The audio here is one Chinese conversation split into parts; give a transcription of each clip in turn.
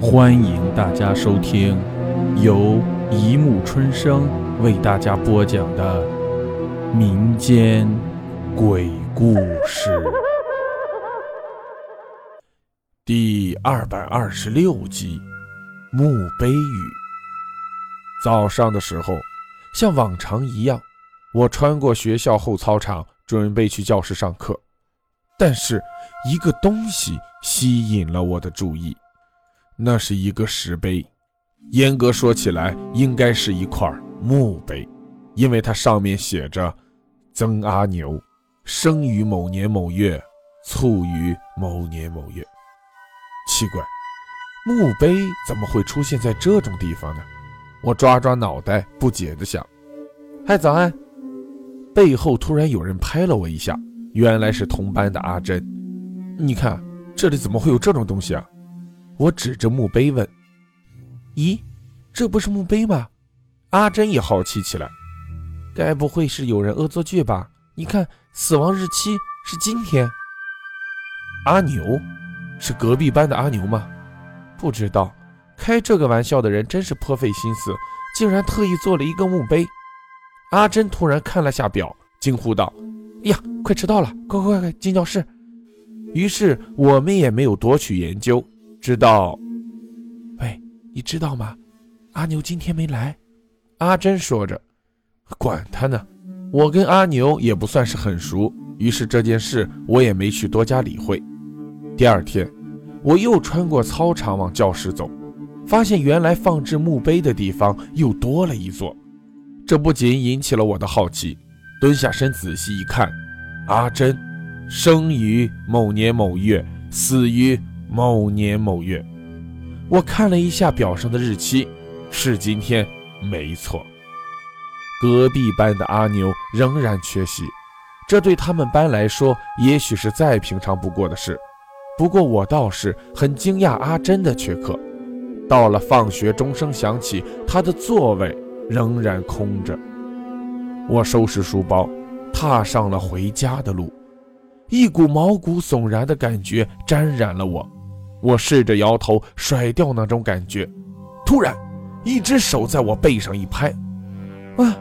欢迎大家收听由一木春生为大家播讲的民间鬼故事第二百二十六集《墓碑语》。早上的时候，像往常一样，我穿过学校后操场，准备去教室上课，但是一个东西吸引了我的注意。那是一个石碑，严格说起来，应该是一块墓碑，因为它上面写着“曾阿牛，生于某年某月，卒于某年某月”。奇怪，墓碑怎么会出现在这种地方呢？我抓抓脑袋，不解地想。嗨，早安！背后突然有人拍了我一下，原来是同班的阿珍。你看，这里怎么会有这种东西啊？我指着墓碑问：“咦，这不是墓碑吗？”阿珍也好奇起来：“该不会是有人恶作剧吧？你看，死亡日期是今天。”阿牛，是隔壁班的阿牛吗？不知道。开这个玩笑的人真是颇费心思，竟然特意做了一个墓碑。阿珍突然看了下表，惊呼道：“呀，快迟到了！快快快，进教室！”于是我们也没有多去研究。知道，喂，你知道吗？阿牛今天没来。阿珍说着，管他呢，我跟阿牛也不算是很熟，于是这件事我也没去多加理会。第二天，我又穿过操场往教室走，发现原来放置墓碑的地方又多了一座，这不仅引起了我的好奇，蹲下身仔细一看，阿珍，生于某年某月，死于。某年某月，我看了一下表上的日期，是今天，没错。隔壁班的阿牛仍然缺席，这对他们班来说也许是再平常不过的事。不过我倒是很惊讶阿珍的缺课。到了放学钟声响起，他的座位仍然空着。我收拾书包，踏上了回家的路，一股毛骨悚然的感觉沾染了我。我试着摇头，甩掉那种感觉。突然，一只手在我背上一拍，啊！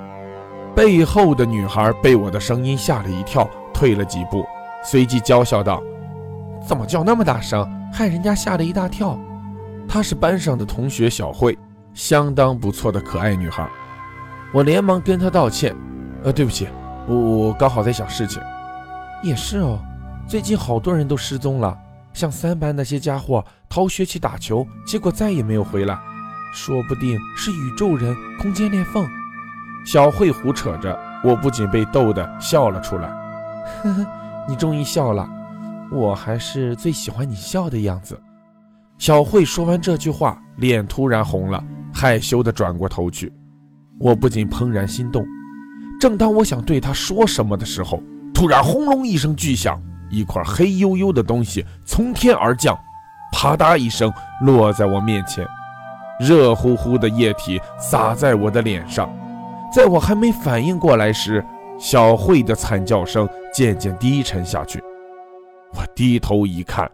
背后的女孩被我的声音吓了一跳，退了几步，随即娇笑道：“怎么叫那么大声，害人家吓了一大跳？”她是班上的同学小慧，相当不错的可爱女孩。我连忙跟她道歉：“呃，对不起，我我刚好在想事情。也是哦，最近好多人都失踪了。”像三班那些家伙逃学去打球，结果再也没有回来，说不定是宇宙人、空间裂缝。小慧胡扯着，我不仅被逗得笑了出来。呵呵，你终于笑了，我还是最喜欢你笑的样子。小慧说完这句话，脸突然红了，害羞地转过头去。我不禁怦然心动。正当我想对她说什么的时候，突然轰隆一声巨响。一块黑黝黝的东西从天而降，啪嗒一声落在我面前，热乎乎的液体洒在我的脸上。在我还没反应过来时，小慧的惨叫声渐渐低沉下去。我低头一看，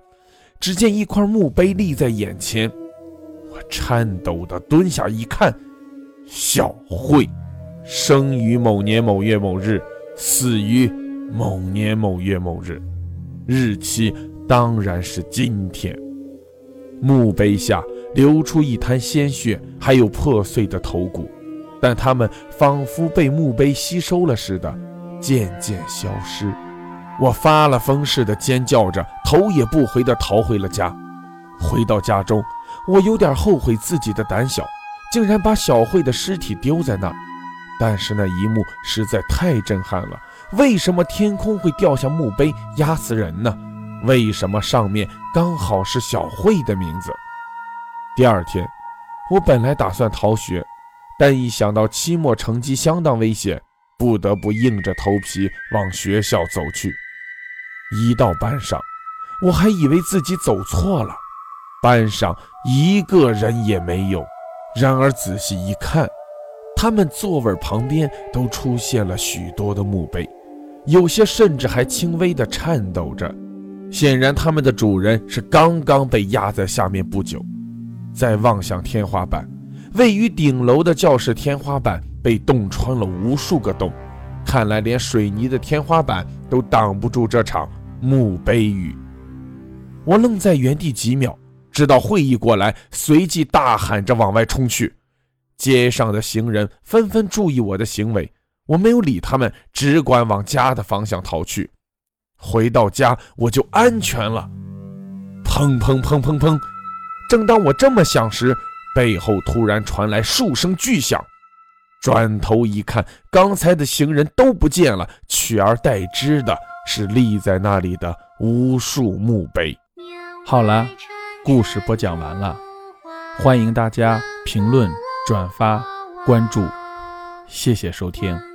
只见一块墓碑立在眼前。我颤抖地蹲下一看，小慧，生于某年某月某日，死于某年某月某日。日期当然是今天。墓碑下流出一滩鲜血，还有破碎的头骨，但它们仿佛被墓碑吸收了似的，渐渐消失。我发了疯似的尖叫着，头也不回地逃回了家。回到家中，我有点后悔自己的胆小，竟然把小慧的尸体丢在那。但是那一幕实在太震撼了。为什么天空会掉下墓碑压死人呢？为什么上面刚好是小慧的名字？第二天，我本来打算逃学，但一想到期末成绩相当危险，不得不硬着头皮往学校走去。一到班上，我还以为自己走错了，班上一个人也没有。然而仔细一看，他们座位旁边都出现了许多的墓碑。有些甚至还轻微的颤抖着，显然他们的主人是刚刚被压在下面不久。再望向天花板，位于顶楼的教室天花板被洞穿了无数个洞，看来连水泥的天花板都挡不住这场墓碑雨。我愣在原地几秒，直到会意过来，随即大喊着往外冲去。街上的行人纷纷注意我的行为，我没有理他们，只管往家的方向逃去。回到家，我就安全了。砰砰砰砰砰！正当我这么想时，背后突然传来数声巨响。转头一看，刚才的行人都不见了，取而代之的是立在那里的无数墓碑。好了，故事播讲完了，欢迎大家评论、转发、关注，谢谢收听。